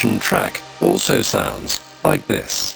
production track also sounds like this,